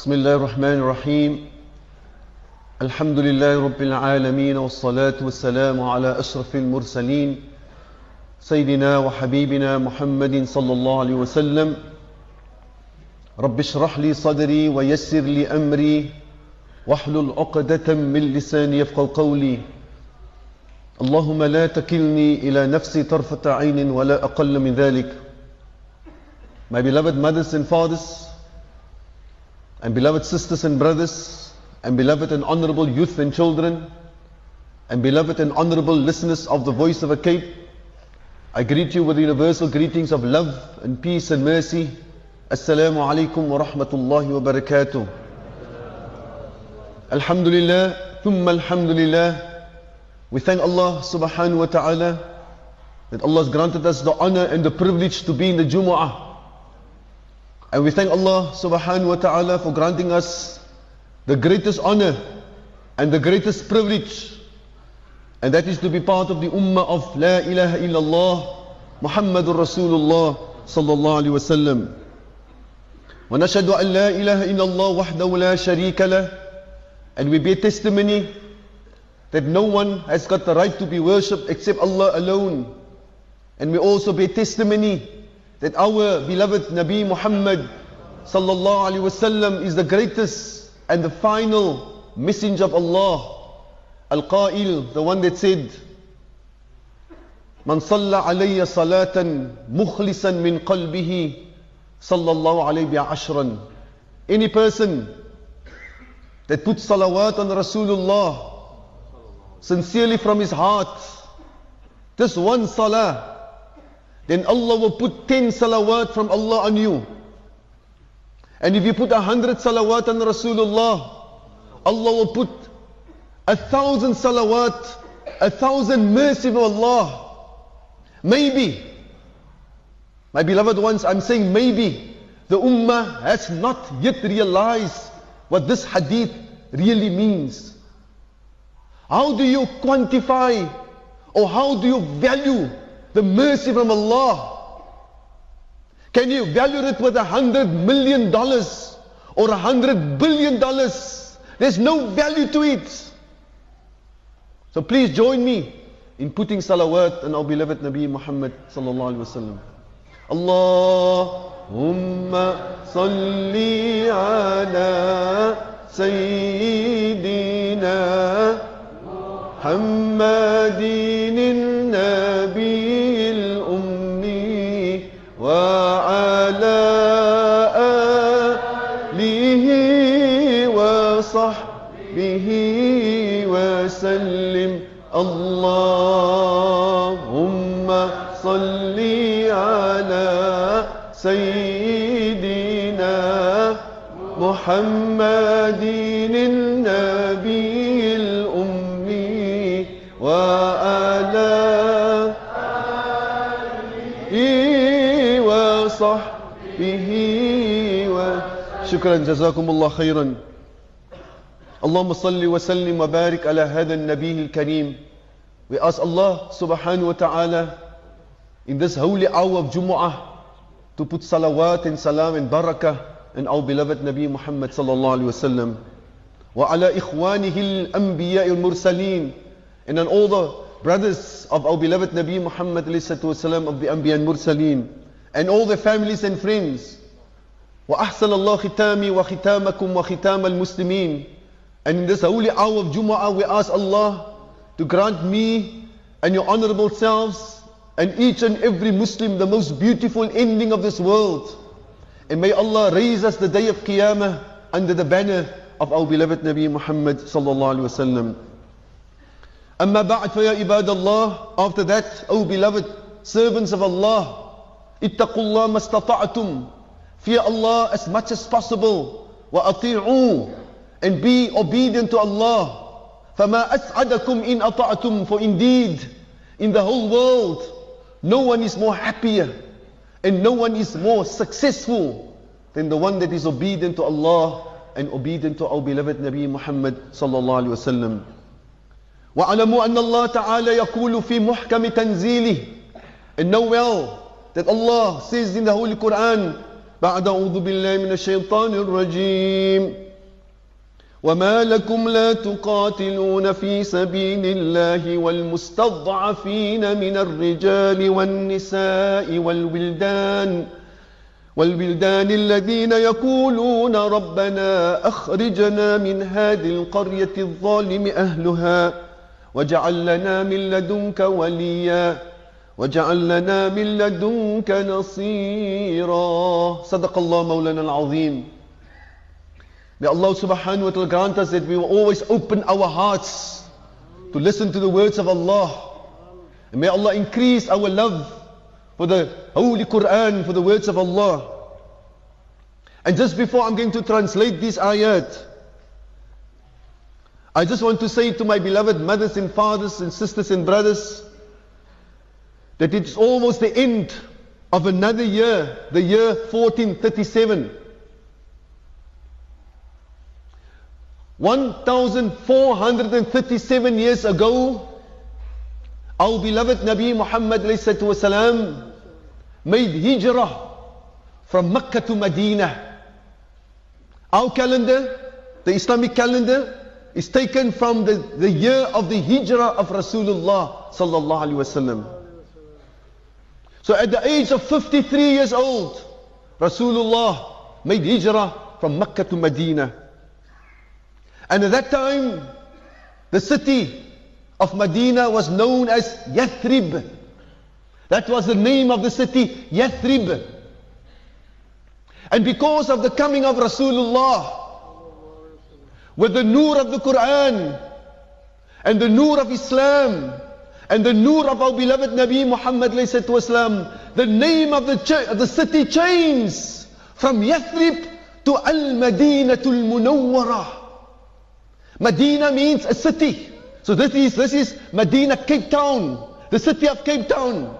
بسم الله الرحمن الرحيم. الحمد لله رب العالمين والصلاة والسلام على أشرف المرسلين سيدنا وحبيبنا محمد صلى الله عليه وسلم. رب اشرح لي صدري ويسر لي أمري واحلل عقدة من لساني يفقه قولي. اللهم لا تكلني إلى نفسي طرفة عين ولا أقل من ذلك. My beloved mothers and fathers and beloved sisters and brothers and beloved and honorable youth and children and beloved and honorable listeners of the voice of a cape I greet you with the universal greetings of love and peace and mercy. Assalamu alaikum wa rahmatullahi wa barakatuh. Alhamdulillah thumma alhamdulillah. We thank Allah subhanahu wa ta'ala that Allah has granted us the honor and the privilege to be in the Jumu'ah and we thank Allah subhanahu wa ta'ala for granting us the greatest honor and the greatest privilege. And that is to be part of the ummah of La ilaha illallah Muhammadur Rasulullah sallallahu alayhi wa sallam. ونشهد أن لا إله إلا الله وحده لا شريك له and we bear testimony that no one has got the right to be worshipped except Allah alone and we also bear testimony that our beloved Nabi Muhammad sallallahu alaihi wasallam is the greatest and the final messenger of Allah. Al-Qa'il, the one that said, Man alayya salatan mukhlisan min qalbihi sallallahu alayhi wa ashran. Any person that puts salawat on Rasulullah sincerely from his heart, this one salah then Allah will put 10 salawat from Allah on you. And if you put a hundred salawat on Rasulullah, Allah will put a thousand salawat, a thousand mercy of Allah. Maybe, my beloved ones, I'm saying maybe the ummah has not yet realized what this hadith really means. How do you quantify or how do you value the mercy from Allah. Can you value it with a hundred million dollars or a hundred billion dollars? There's no value to it. So please join me in putting salawat on our beloved Nabi Muhammad sallallahu alaihi wasallam. Allahumma salli ala sayyidina Muhammadin النبي محمد النبي الأمي وعلى وصحبه و... شكرا جزاكم الله خيرا اللهم صل وسلم وبارك على هذا النبي الكريم We ask Allah subhanahu wa ta'ala in this holy hour of Jumu'ah to put salawat and salam and barakah in our beloved Nabi Muhammad sallallahu alayhi wa sallam وعلى إخوانه الأنبياء المرسلين and on all the brothers of our beloved Nabi Muhammad والسلام, of the Anbiya and Mursaleen and all the families and friends وأحسن الله ختامي وختامكم وختام المسلمين and in this holy hour of Jumu'ah we ask Allah to grant me and your honorable selves and each and every Muslim the most beautiful ending of this world and may Allah raise us the day of Qiyamah under the banner of our beloved Nabi Muhammad sallallahu alaihi wasallam أما بعد فيا عباد الله after that O beloved servants of Allah اتقوا الله ما استطعتم fear Allah as much as possible وأطيعوا and be obedient to Allah فما أسعدكم إن أطعتم for indeed in the whole world no one is more happier and no one is more successful than the one that is obedient to Allah and obedient to our beloved Nabi Muhammad sallallahu alaihi wasallam واعلموا أن الله تعالى يقول في محكم تنزيله and know well that Allah says in the Holy Quran بعد أعوذ بالله من الشيطان الرجيم وما لكم لا تقاتلون في سبيل الله والمستضعفين من الرجال والنساء والولدان والبلدان الذين يقولون ربنا أخرجنا من هذه القرية الظالم أهلها واجعل لنا من لدنك وليا واجعل لنا من لدنك نصيرا صدق الله مولانا العظيم May Allah subhanahu wa ta'ala grant us that we will always open our hearts to listen to the words of Allah. And may Allah increase our love for the Holy Quran, for the words of Allah. And just before I'm going to translate this ayat, I just want to say to my beloved mothers and fathers and sisters and brothers that it's almost the end of another year, the year 1437. 1437 years ago, our beloved Nabi Muhammad والسلام, made hijrah from Mecca to Medina. Our calendar, the Islamic calendar, is taken from the, the year of the hijrah of Rasulullah sallallahu alaihi wasallam. So at the age of 53 years old, Rasulullah made hijrah from Mecca to Medina. And at that time, the city of Medina was known as Yathrib. That was the name of the city, Yathrib. And because of the coming of Rasulullah, with the nur of the Quran, and the nur of Islam, and the nur of our beloved Nabi Muhammad والسلام, the name of the, ch- the city changed from Yathrib to Al-Madinatul Munawwarah. Medina means a city. So this is, this is Medina, Cape Town, the city of Cape Town.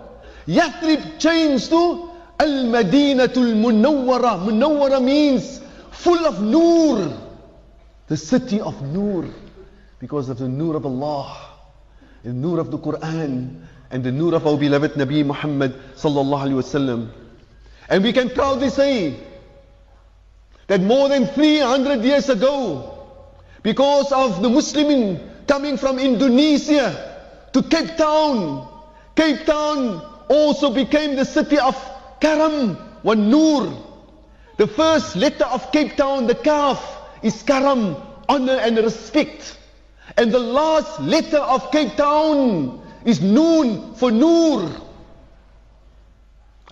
Yathrib changed to Al-Madinatul Munawwara. Munawwara means full of nur. The city of nur. Because of the nur of Allah, the nur of the Quran, and the nur of our beloved Nabi Muhammad sallallahu alaihi wasallam. And we can proudly say that more than 300 years ago, because of the Muslimin coming from Indonesia to Cape Town. Cape Town also became the city of Karam wa Nur. The first letter of Cape Town, the Kaf, is Karam, honor and respect. And the last letter of Cape Town is Noon for Nur.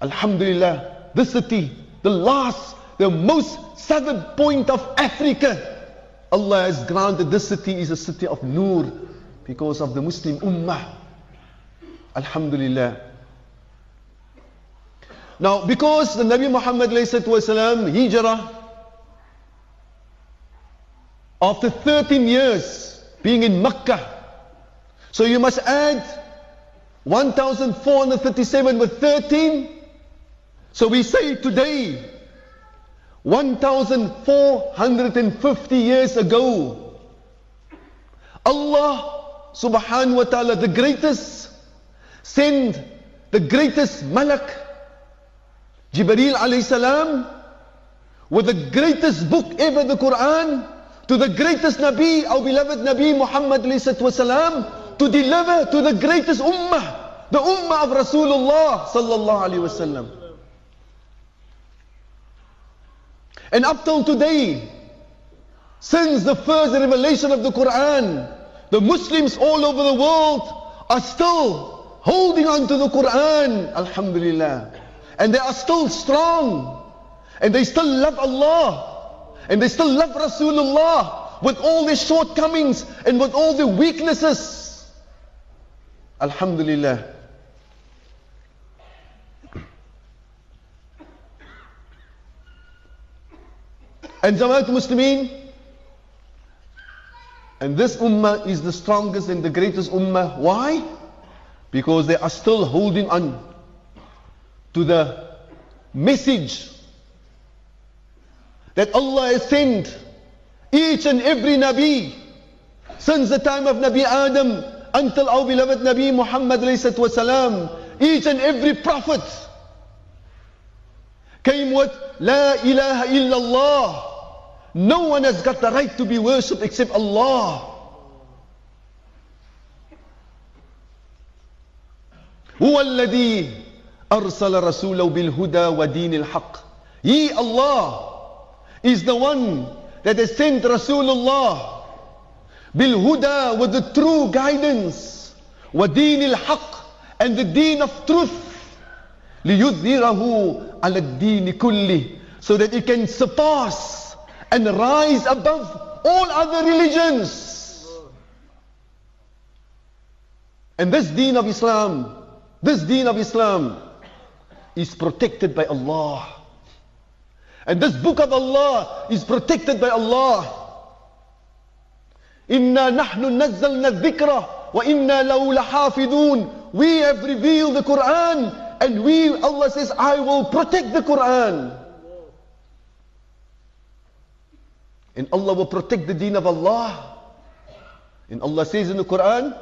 Alhamdulillah, this city, the last, the most southern point of Africa, Allah has granted this city is a city of Nur because of the Muslim Ummah. Alhamdulillah. Now, because the Nabi Muhammad والسلام, hijrah, after 13 years being in Mecca, so you must add 1437 with 13. So we say today, 1450 years ago, Allah subhanahu wa ta'ala, the greatest, sent the greatest malak, Jibreel alayhi salam, with the greatest book ever, the Quran, to the greatest Nabi, our beloved Nabi Muhammad wasalam, to deliver to the greatest ummah, the ummah of Rasulullah sallallahu alayhi wasallam. And up till today, since the first revelation of the Quran, the Muslims all over the world are still holding on to the Quran, Alhamdulillah. And they are still strong. And they still love Allah. And they still love Rasulullah with all their shortcomings and with all their weaknesses. Alhamdulillah. And Jamaat Muslimin, and this ummah is the strongest and the greatest ummah. Why? Because they are still holding on to the message that Allah has sent each and every Nabi since the time of Nabi Adam until our beloved Nabi Muhammad wasalam, each and every prophet came with La ilaha illallah. No one has got the right to be worshipped except Allah. هو الذي أرسل رسوله بالهدى ودين الحق. He, Allah, is the one that has sent Rasulullah بالهدى with the true guidance ودين الحق and the deen of truth ليظهره على الدين كله so that it can surpass and rise above all other religions and this deen of Islam this deen of Islam is protected by Allah and this book of Allah is protected by Allah إنا نحن نزلنا الذكر وإنا له لحافظون we have revealed the Quran and we Allah says I will protect the Quran and Allah will protect the deen of Allah and Allah says in the Quran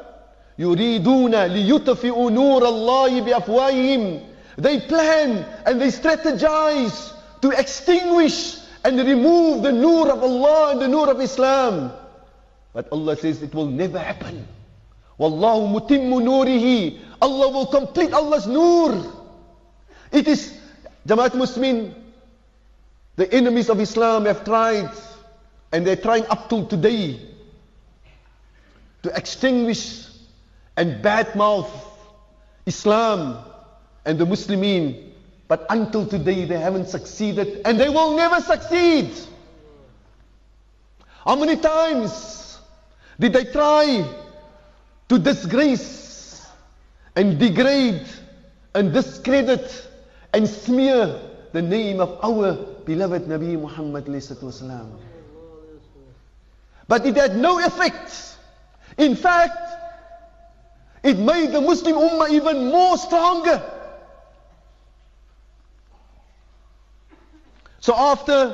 يريدون ليطفئوا نور الله بأفواههم they plan and they strategize to extinguish and remove the nur of Allah and the nur of Islam but Allah says it will never happen Wallahu mutimmu nurihi. Allah will complete Allah's nur. It is, Jamaat Muslimin, the enemies of Islam have tried, and they're trying up till today, to extinguish and badmouth Islam and the Muslimin. But until today, they haven't succeeded, and they will never succeed. How many times did they try to disgrace and degrade and discredit and smear the name of our beloved Nabi Muhammad wasalam. But it had no effect. In fact, it made the Muslim Ummah even more stronger. So after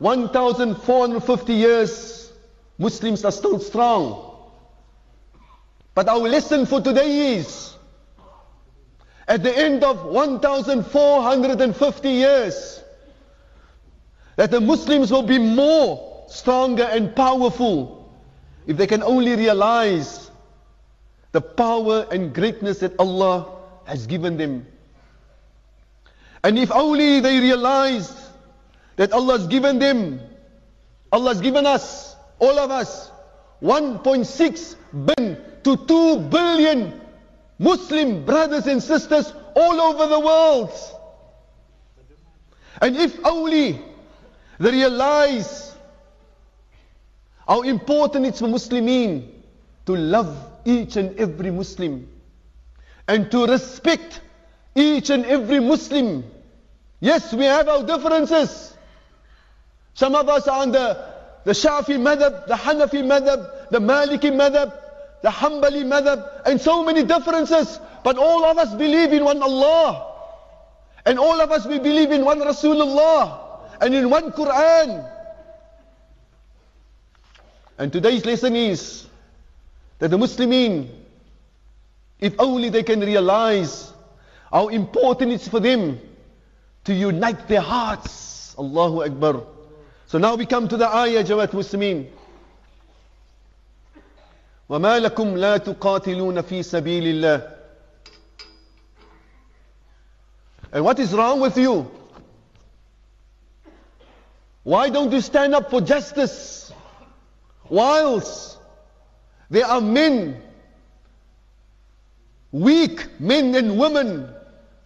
1450 years, Muslims are still strong. But our lesson for today is at the end of 1450 years that the Muslims will be more stronger and powerful if they can only realize the power and greatness that Allah has given them. And if only they realize that Allah has given them, Allah has given us, all of us, 1.6 billion to 2 billion Muslim brothers and sisters all over the world. And if only they realize how important it's for Muslimin to love each and every Muslim and to respect each and every Muslim. Yes, we have our differences. Some of us are on the, the Shafi madhab, the Hanafi madhab, the Maliki madhab, the Hanbali madhab, and so many differences. But all of us believe in one Allah. And all of us we believe in one Rasulullah. And in one Quran. And today's lesson is that the Muslimin, if only they can realize how important it's for them to unite their hearts. Allahu Akbar. So now we come to the ayah, Jamaat Muslimin. وما لكم لا تقاتلون في سبيل الله And what is wrong with you? Why don't you stand up for justice? Whilst there are men, weak men and women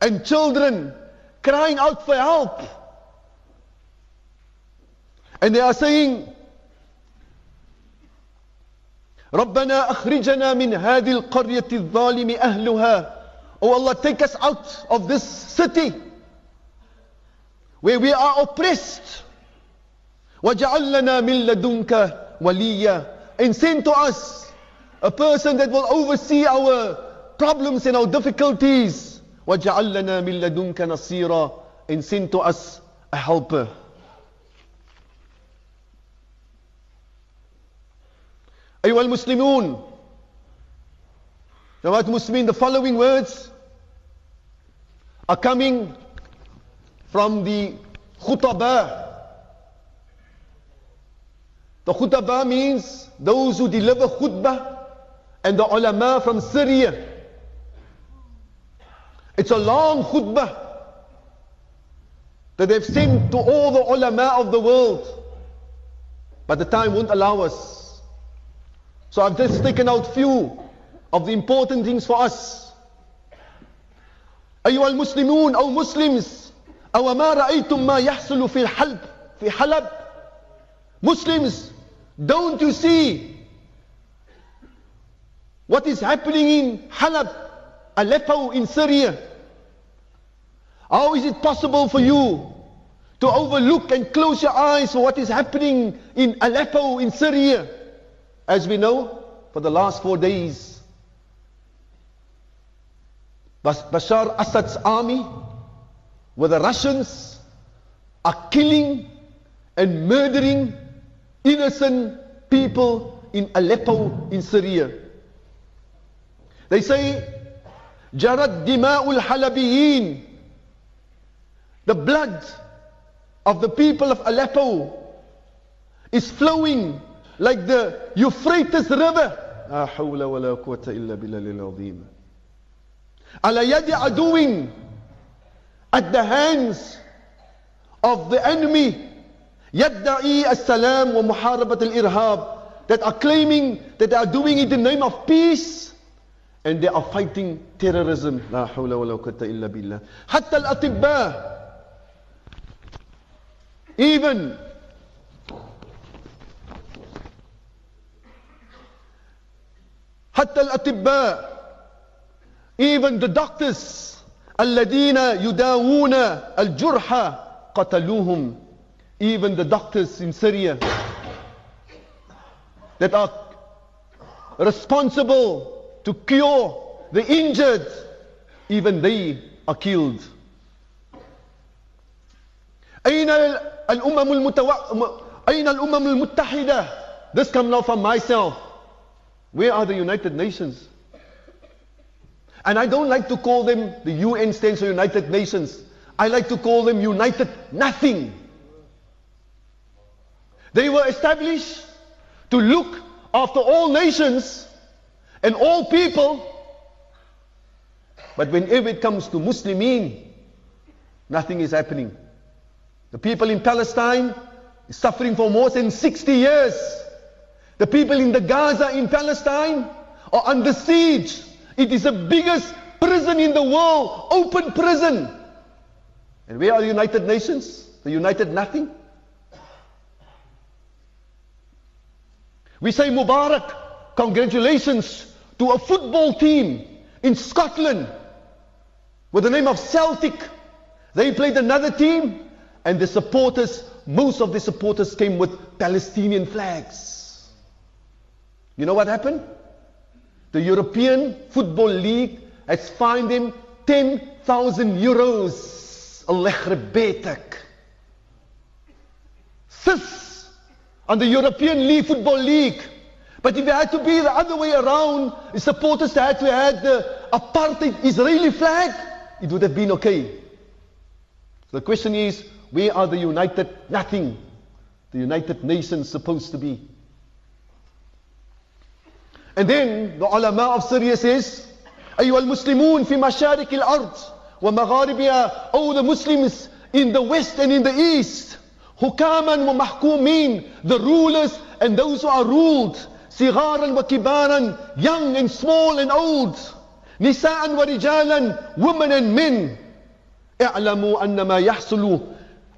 and children crying out for help. And they are saying, ربنا أخرجنا من هذه القرية الظالم أهلها Oh Allah take us out of this city where we are oppressed وَجَعَلْ لَنَا مِن لَدُنْكَ وَلِيًّا and send to us a person that will oversee our problems and our difficulties وَجَعَلْ لَنَا مِن لَدُنْكَ نَصِيرًا and send to us a helper أيها المسلمون جماعة المسلمين the following words are coming from the Khutaba. The khutaba means those who deliver khutbah and the ulama from Syria. It's a long khutbah that they've sent to all the ulama of the world. But the time won't allow us. So I've just taken out few of the important things for us. أيها المسلمون أو Muslims أو ما رأيتم ما يحصل في الحلب في حلب Muslims don't you see what is happening in Halab Aleppo in Syria how is it possible for you to overlook and close your eyes for what is happening in Aleppo in Syria As we know for the last four days Bashar Assad's army, where the Russians are killing and murdering innocent people in Aleppo in Syria. They say, Jarad Dima'ul Halabiyin, the blood of the people of Aleppo is flowing like the Euphrates River. لا حول ولا قوة إلا بالله العظيم على يد عدو at the hands of the enemy يدعي السلام ومحاربة الإرهاب that are claiming that they are doing it in the name of peace and they are fighting terrorism لا حول ولا قوة إلا بالله حتى الأطباء even حتى الأطباء even the doctors الذين يداوون الجرحى قتلوهم even the doctors in Syria that are responsible to cure the injured even they are killed أين الأمم المتو... أين الأمم المتحدة this comes now from myself where are the United Nations and I don't like to call them the UN stands for United Nations. I like to call them United Nothing. They were established to look after all nations and all people. But whenever it comes to Muslimin, nothing is happening. The people in Palestine is suffering for more than 60 years. The people in the Gaza in Palestine are under siege. It is the biggest prison in the world, open prison. And where are the United Nations? The United Nothing? We say Mubarak, congratulations to a football team in Scotland with the name of Celtic. They played another team and the supporters, most of the supporters came with Palestinian flags. You know what happened? The European Football League has fined him 10,000 euros. Allah betek. Sis on the European League Football League. But if it had to be the other way around, supporters had to have the apartheid Israeli flag, it would have been okay. The question is, where are the United Nothing? The United Nations supposed to be? And then the ulama of Syria says, أيها المسلمون في مشارق الأرض ومغاربها Oh the Muslims in the west and in the east حكاما ومحكومين the rulers and those who are ruled صغارا وكبارا young and small and old نساء ورجالا women and men اعلموا أن ما يحصل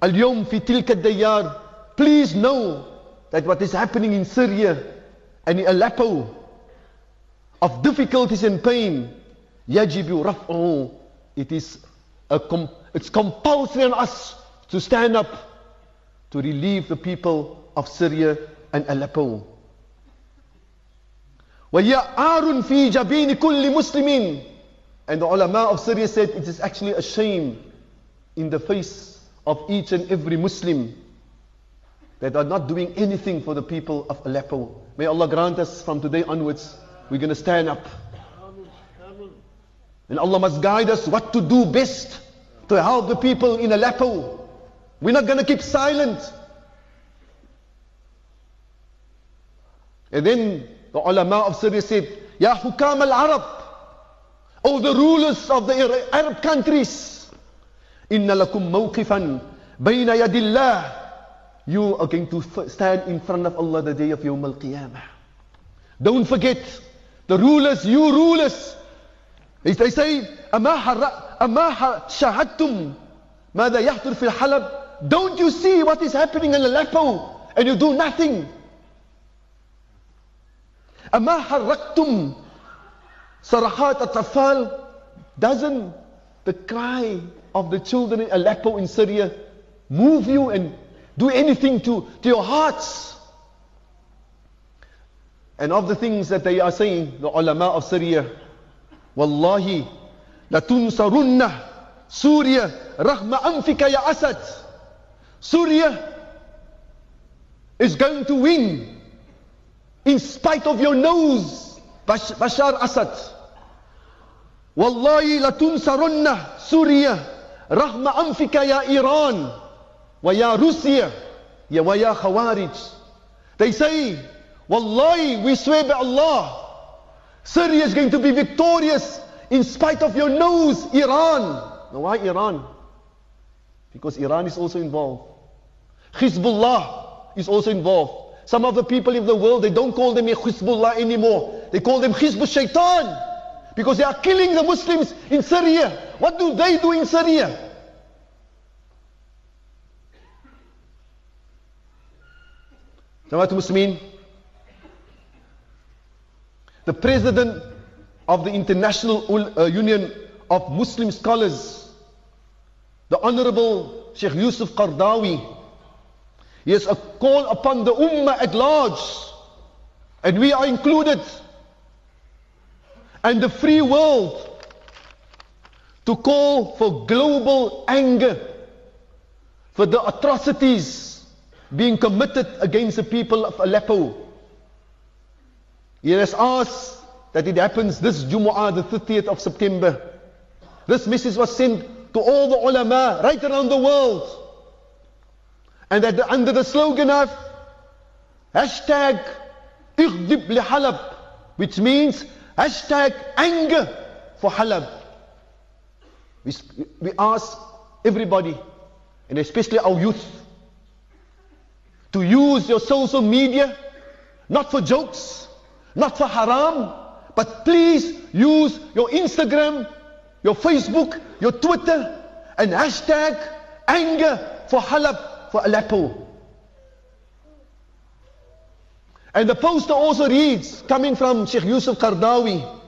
اليوم في تلك الديار please know that what is happening in Syria and in Aleppo of difficulties and pain, yajibu raf'uhu. It is a com it's compulsory on us to stand up to relieve the people of Syria and Aleppo. وَهِيَ عَارٌ فِي جَبِينِ كُلِّ مُسْلِمٍ And the ulama of Syria said it is actually a shame in the face of each and every Muslim that are not doing anything for the people of Aleppo. May Allah grant us from today onwards we're going to stand up. And Allah must guide us what to do best to help the people in Aleppo. We're not going to keep silent. And then the ulama of Syria said, Ya hukam al-Arab, O the rulers of the Arab countries, inna lakum mawqifan bayna yadillah. You are going to stand in front of Allah the day of Yawm al-Qiyamah. Don't forget, the rulers, you rulers, they say, أما شاهدتم ماذا يحضر في الحلب Don't you see what is happening in Aleppo and you do nothing? أما حركتم صرخات الأطفال Doesn't the cry of the children in Aleppo in Syria move you and do anything to, to your hearts? And of the things that they are saying, the ulama of Syria, Wallahi, لتنصرن سوريا رغم أنفك يا أسد Syria is going to win in spite of your nose, Bashar Assad. Wallahi latunsaranna Syria rahma anfika ya Iran wa ya Russia ya wa ya Khawarij. They say, Wallahi, we swear by Allah, Syria is going to be victorious in spite of your nose, Iran. Now why Iran? Because Iran is also involved. Hezbollah is also involved. Some of the people in the world, they don't call them Hezbollah anymore. They call them Hizb Shaitan. Because they are killing the Muslims in Syria. What do they do in Syria? Jamaat Muslimin, the president of the International uh, Union of Muslim Scholars, the Honorable Sheikh Yusuf Qardawi, he has a call upon the Ummah at large, and we are included, and the free world to call for global anger for the atrocities being committed against the people of Aleppo. He has asked that it happens this Jumu'ah, the 30th of September. This message was sent to all the ulama right around the world. And that under the slogan of hashtag Ighdib li Halab, which means hashtag anger for Halab. We, we ask everybody, and especially our youth, to use your social media not for jokes, not for haram, but please use your Instagram, your Facebook, your Twitter, and hashtag anger for Halab for Aleppo. And the poster also reads, coming from Sheikh Yusuf Qardawi,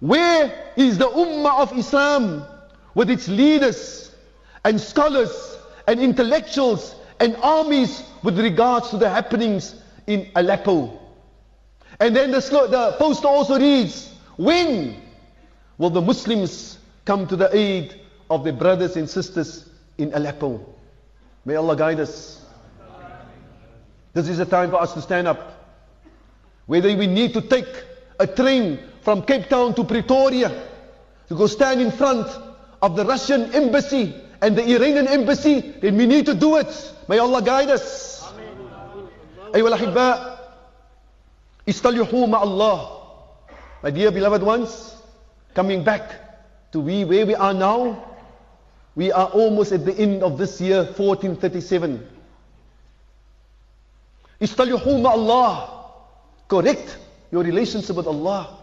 where is the Ummah of Islam with its leaders and scholars and intellectuals and armies with regards to the happenings in Aleppo? And then the, the poster also reads, when will the Muslims come to the aid of their brothers and sisters in Aleppo? May Allah guide us. This is a time for us to stand up. Whether we need to take a train from Cape Town to Pretoria to go stand in front of the Russian embassy and the Iranian embassy, then we need to do it. May Allah guide us. أيها الأحباء استلحوا مع Allah. My dear beloved ones, coming back to we where we are now, we are almost at the end of this year, 1437. Istalihu Allah. Correct your relationship with Allah.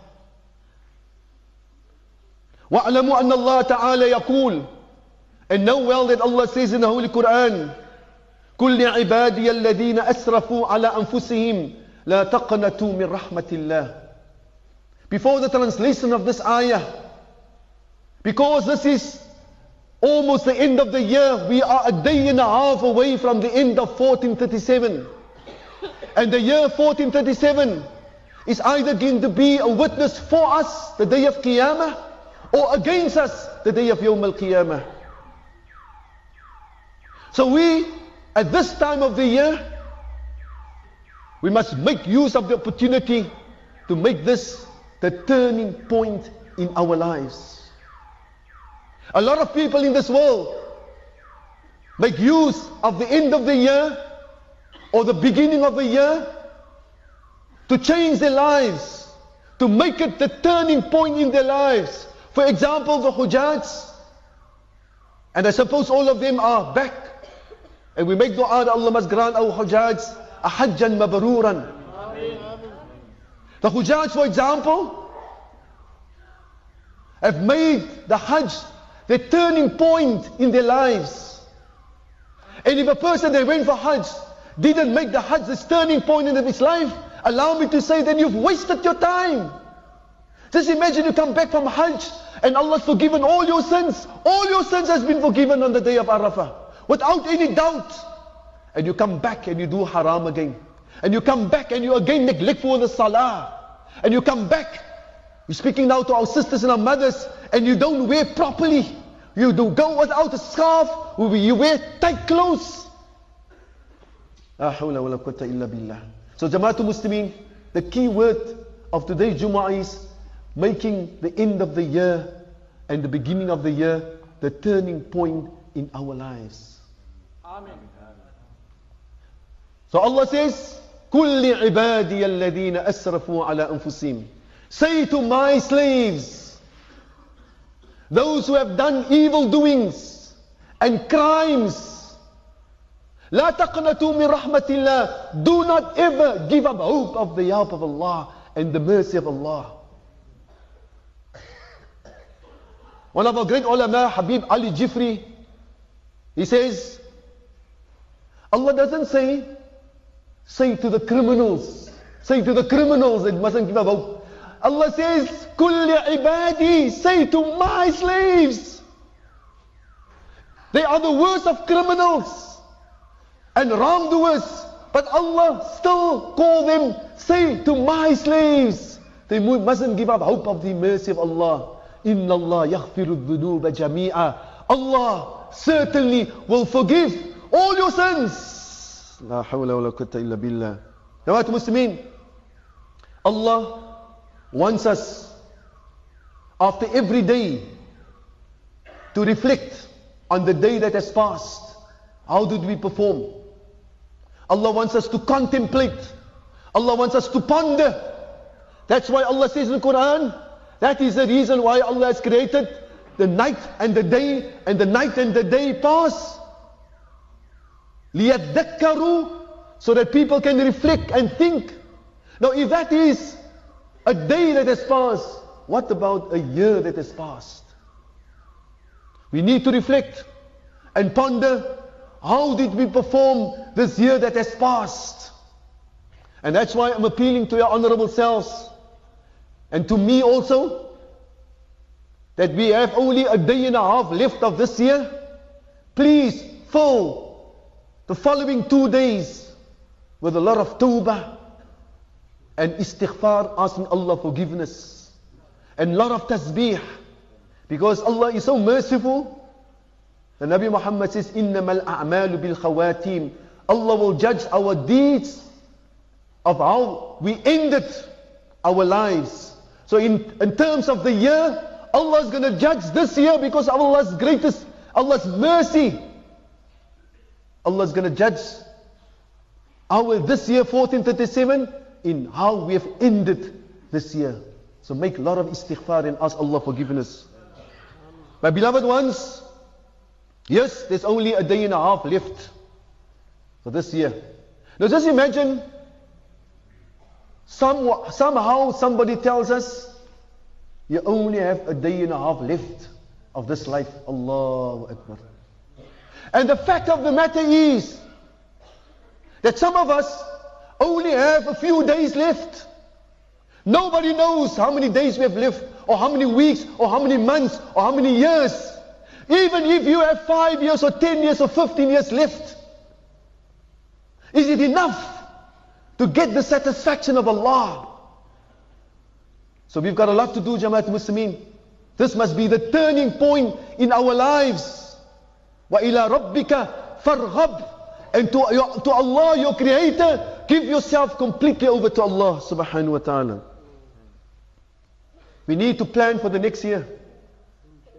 وَاعْلَمُوا أَنَّ اللَّهَ تَعَالَى يَقُولُ And know well that Allah says in the Holy Quran, كل عبادي الذين أسرفوا على أنفسهم لا تقنطوا من min الله. Before the translation of this ayah, because this is almost the end of the year, we are a day and a half away from the end of 1437. And the year 1437 is either going to be a witness for us the day of Qiyamah or against us the day of Yawm al Qiyamah. So we, at this time of the year, we must make use of the opportunity to make this the turning point in our lives. A lot of people in this world, make use of the end of the year or the beginning of the year to change their lives, to make it the turning point in their lives. For example, the Hujjats, and I suppose all of them are back. And we make dua that Allah must grant our Hujjats Hajjan Mabaruran. The Hujjats, for example, have made the Hajj the turning point in their lives. And if a person that went for Hajj didn't make the Hajj this turning point in his life, allow me to say then you've wasted your time. Just imagine you come back from Hajj and Allah's forgiven all your sins. All your sins has been forgiven on the day of Arafah. Without any doubt. And you come back and you do haram again. And you come back and you again neglect for the salah. And you come back. We're speaking now to our sisters and our mothers. And you don't wear properly. You do go without a scarf. You wear tight clothes. So Jamaatul Muslimin, the key word of today's Jumu'ah is making the end of the year and the beginning of the year the turning point in our lives. Amen. So Allah says, كل عبادي الذين أسرفوا على أنفسهم Say to my slaves, those who have done evil doings and crimes, لا تقنطوا من رحمة الله Do not ever give up hope of the help of Allah and the mercy of Allah. One of our great ulama, Habib Ali Jifri, he says, Allah doesn't say, say to the criminals, say to the criminals it mustn't give up hope. Allah says, Kulli ibadi, say to my slaves. They are the worst of criminals and wrongdoers. But Allah still call them, say to my slaves. They mustn't give up hope of the mercy of Allah. Inna Allah yaghfiru dhunuba jami'a. Allah certainly will forgive all your sins. La hawla wa la quwwata illa billah. Jamaat Muslimin, Allah wants us after every day to reflect on the day that has passed. How did we perform? Allah wants us to contemplate. Allah wants us to ponder. That's why Allah says in the Quran, that is the reason why Allah has created the night and the day and the night and the day pass. لِيَذَّكَّرُوا So that people can reflect and think. Now if that is a day that has passed, what about a year that has passed? We need to reflect and ponder how did we perform this year that has passed? And that's why I'm appealing to your honorable selves and to me also, that we have only a day and a half left of this year, please fill the following two days with a lot of tawbah and istighfar, asking Allah forgiveness, and a lot of tasbih, because Allah is so merciful. The Nabi Muhammad says, إِنَّمَا الْأَعْمَالُ بِالْخَوَاتِيمِ Allah will judge our deeds of how we ended our lives. So in, in terms of the year, Allah is going to judge this year because of Allah's greatest, Allah's mercy. Allah is going to judge our this year 1437 in how we have ended this year. So make a lot of istighfar and ask Allah forgiveness. My beloved ones, yes, there's only a day and a half left for this year. Now just imagine some, somehow somebody tells us, you only have a day and a half left of this life. Allahu Akbar. And the fact of the matter is that some of us only have a few days left. Nobody knows how many days we have left, or how many weeks, or how many months, or how many years. Even if you have five years, or ten years, or fifteen years left, is it enough to get the satisfaction of Allah. So we've got a lot to do, Jamaat Muslimin. This must be the turning point in our lives. وَإِلَى رَبِّكَ فَارْغَبْ And to, to Allah, your Creator, give yourself completely over to Allah subhanahu wa ta'ala. We need to plan for the next year.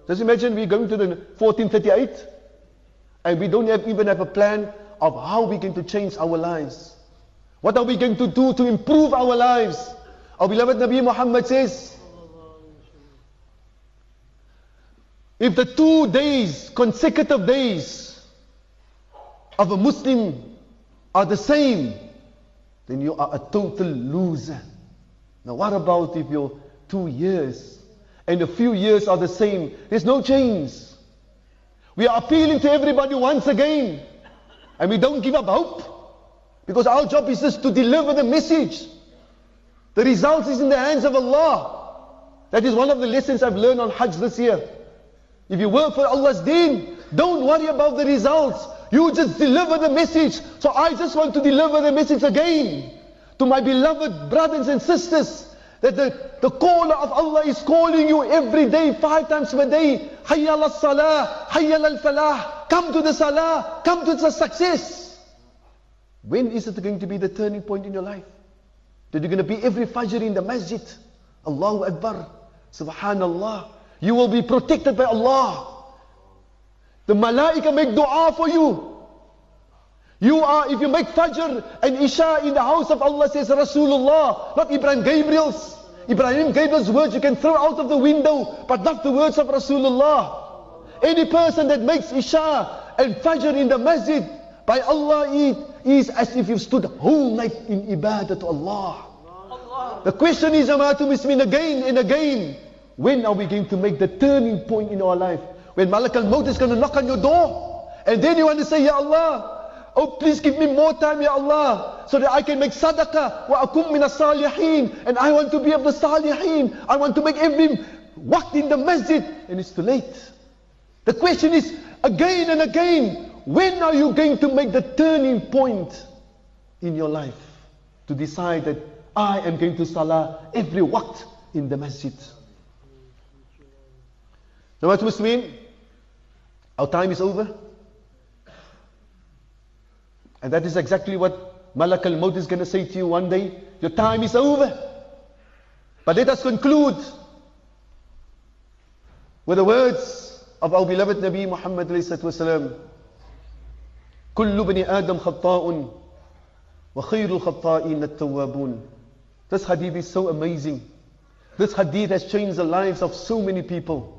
Just imagine we're going to the 1438. And we don't have, even have a plan of how we're going to change our lives. What are we going to do to improve our lives? Our beloved Nabi Muhammad says, if the two days, consecutive days of a Muslim are the same, then you are a total loser. Now what about if your two years and a few years are the same? There's no change. We are appealing to everybody once again. And we don't give up hope. Because our job is just to deliver the message. The result is in the hands of Allah. That is one of the lessons I've learned on Hajj this year. If you work for Allah's deen, don't worry about the results. You just deliver the message. So I just want to deliver the message again to my beloved brothers and sisters that the, the caller of Allah is calling you every day, five times per day. Hayya al salah, hayya al falah. Come to the salah, come to the success. When is it going to be the turning point in your life? That you're going to be every fajr in the masjid. Allahu Akbar. Subhanallah. You will be protected by Allah. The malaika make dua for you. You are, if you make Fajr and Isha in the house of Allah, says Rasulullah, not Ibrahim Gabriel's. Ibrahim Gabriel's words you can throw out of the window, but not the words of Rasulullah. Any person that makes Isha and Fajr in the masjid, by Allah, it is as if you stood whole night in ibadah to Allah. The question is, Jamaatul Muslimin, again and again, when are we going to make the turning point in our life? When Malak al-Maut is going to knock on your door, and then you want to say, Ya Allah, Oh, please give me more time, Ya Allah, so that I can make sadaqah. Wa akum min salihin And I want to be of the salihin. I want to make every waqt in the masjid. And it's too late. The question is, again and again, when are you going to make the turning point in your life? To decide that I am going to salah every waqt in the masjid. Now what Muslimin, our time is over. And that is exactly what Malak al-Maut is going to say to you one day. Your time is over. But let us conclude with the words of our beloved Nabi Muhammad wasalam. كل بني آدم خطاء وخير الخطائين التوابون This hadith is so amazing. This hadith has changed the lives of so many people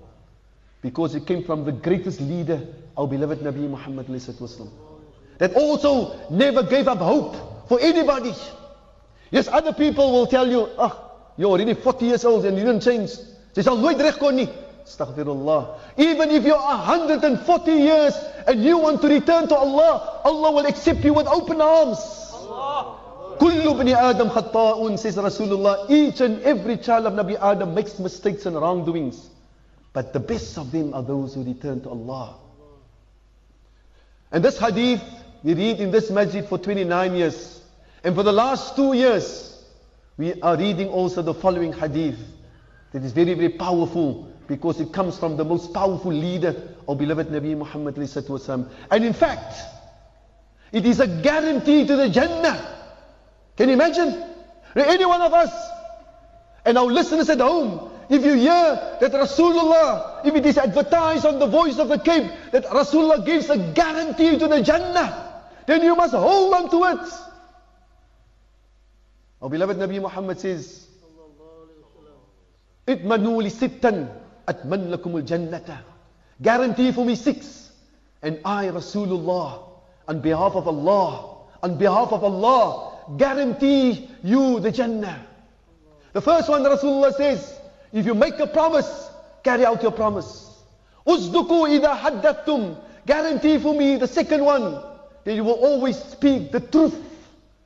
Because it came from the greatest leader, our beloved Nabi Muhammad that also never gave up hope for anybody. Yes, other people will tell you, ah, oh, you're already 40 years old and you didn't change. Jy sal nooit regkom nie. Astaghfirullah. Even if you're 140 years and you want to return to Allah, Allah will accept you with open arms. Kullu bani Adam khatta'un, says Rasulullah. Each and every child of Nabi Adam makes mistakes and wrongdoings. But the best of them are those who return to Allah. And this hadith we read in this masjid for 29 years. And for the last two years, we are reading also the following hadith that is very, very powerful because it comes from the most powerful leader of beloved Nabi Muhammad And in fact, it is a guarantee to the Jannah. Can you imagine? Any one of us and our listeners at home, if you hear that Rasulullah, if it is advertised on the voice of the Cape, that Rasulullah gives a guarantee to the Jannah, then you must hold on to it. Our beloved Nabi Muhammad says, Itmanu li sittan atman lakum al-jannata. Guarantee for me six. And I, Rasulullah, on behalf of Allah, on behalf of Allah, guarantee you the Jannah. The first one Rasulullah says, if you make a promise, carry out your promise. Uzduku ida haddathtum. Guarantee for me the second one that you will always speak the truth.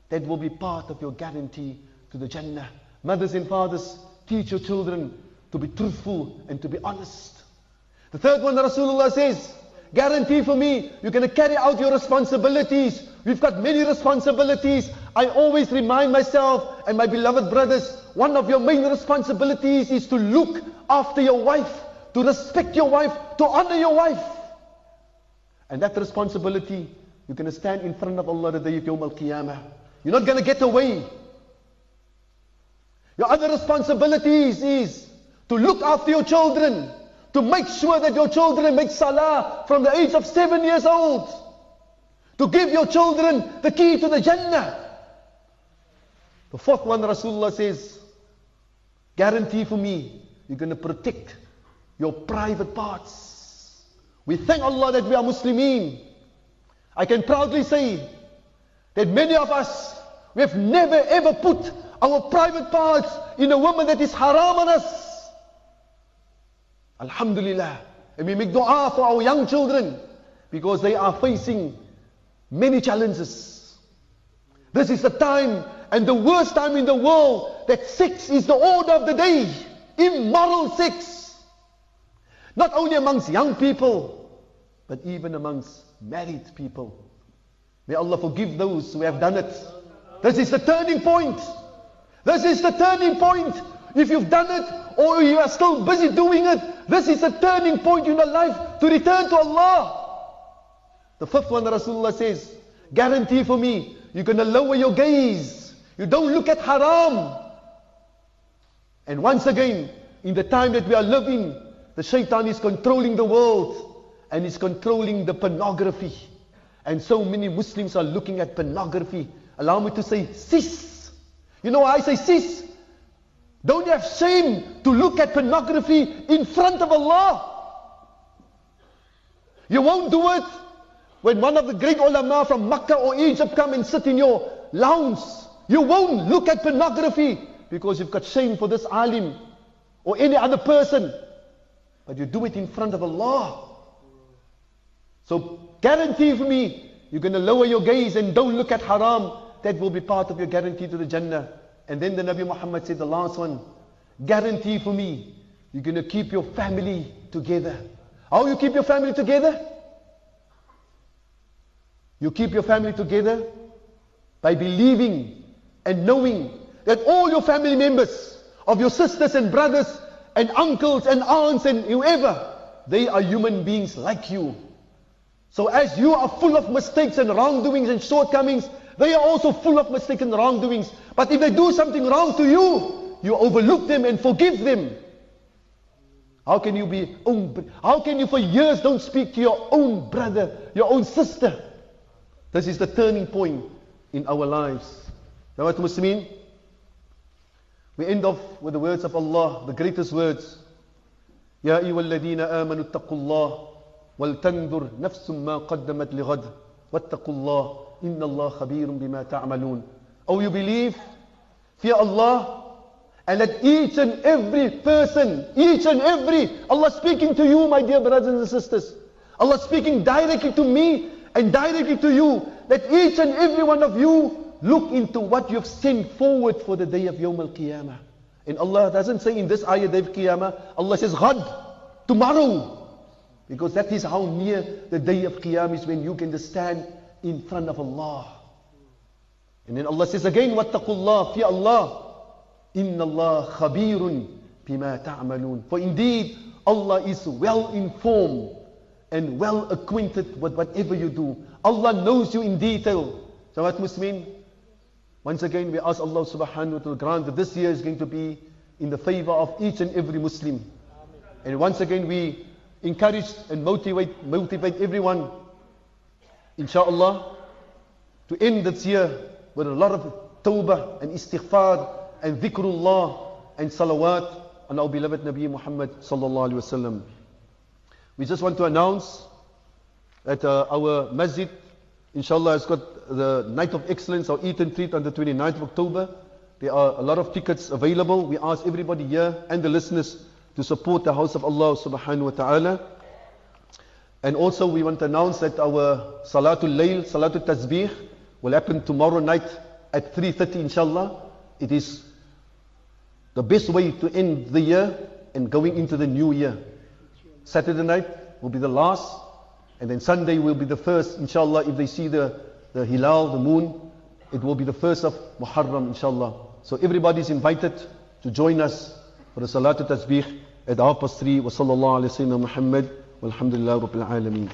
That will be part of your guarantee to the Jannah. Mothers and fathers, teach your children to be truthful and to be honest. The third one, Rasulullah says, guarantee for me, you're going to carry out your responsibilities. We've got many responsibilities. I always remind myself and my beloved brothers, one of your main responsibilities is to look after your wife, to respect your wife, to honor your wife. And that responsibility you're going to stand in front of Allah the day of Yawm al-Qiyamah. You're not going to get away. Your other responsibilities is to look after your children, to to make sure that your children make salah from the age of seven years old. To give your children the key to the Jannah. The fourth one, Rasulullah says, guarantee for me, you're going to protect your private parts. We thank Allah that we are Muslimin. I can proudly say that many of us, we have never ever put our private parts in a woman that is haram on us. Alhamdulillah. And we make dua for our young children because they are facing many challenges. This is the time and the worst time in the world that sex is the order of the day. Immoral sex. Not only amongst young people, but even amongst married people. May Allah forgive those who have done it. This is the turning point. This is the turning point. If you've done it or you are still busy doing it, this is the turning point in your life to return to Allah. The fifth one, Rasulullah says, guarantee for me, you're going to lower your gaze. You don't look at haram. And once again, in the time that we are living, the shaitan is controlling the world and is controlling the pornography. And so many Muslims are looking at pornography. Allow me to say, sis. You know I say sis? Don't have shame to look at pornography in front of Allah? You won't do it when one of the great ulama from Makkah or Egypt come and sit in your lounge. You won't look at pornography because you've got shame for this alim or any other person. But you do it in front of Allah. So guarantee for me, you're going to lower your gaze and don't look at haram. That will be part of your guarantee to the Jannah. And then the Nabi Muhammad said the last one, guarantee for me, you're going to keep your family together. How you keep your family together? You keep your family together by believing and knowing that all your family members, of your sisters and brothers and uncles and aunts and whoever, they are human beings like you. So as you are full of mistakes and wrongdoings and shortcomings, they are also full of mistakes and wrongdoings. But if they do something wrong to you, you overlook them and forgive them. How can you be how can you for years don't speak to your own brother, your own sister? This is the turning point in our lives. Now what Muslimin? We end off with the words of Allah, the greatest words. يا أيها الذين آمنوا اتقوا الله ولتنظر نفس ما قدمت لغد واتقوا الله إن الله خبير بما تعملون Oh you believe, fear Allah and let each and every person, each and every, Allah speaking to you my dear brothers and sisters. Allah speaking directly to me and directly to you. that each and every one of you look into what you've sent forward for the day of Yawm al-Qiyamah. And Allah doesn't say in this ayah day of Qiyamah, Allah says Ghad, tomorrow. Because that is how near the day of Qiyamah is when you can stand in front of Allah. And then Allah says again, Wattaqullah, fear Allah. Inna Allah khabirun bima ta'malun. For indeed, Allah is well informed and well acquainted with whatever you do. Allah knows you in detail. So what Muslim? Once again, we ask Allah subhanahu wa ta'ala grant that this year is going to be in the favor of each and every Muslim. And once again, we encourage and motivate, motivate everyone, inshallah, to end this year with a lot of tawbah and istighfar and dhikrullah and salawat on our beloved Nabi Muhammad sallallahu alaihi wasallam. We just want to announce that uh, our masjid, inshallah, has got the Night of Excellence, our Eat and Treat on the 29th of October. There are a lot of tickets available. We ask everybody here and the listeners to support the house of Allah subhanahu wa ta'ala. And also we want to announce that our Salatul Layl, Salatul Tasbih will happen tomorrow night at 3.30 inshallah. It is the best way to end the year and going into the new year. Saturday night will be the last and then Sunday will be the first inshallah if they see the, the hilal, the moon. It will be the first of Muharram inshallah. So everybody is invited to join us for the Salatul Tasbih at half past three. Wa sallallahu alayhi wa sallam Muhammad. Walhamdulillah Rabbil Alameen.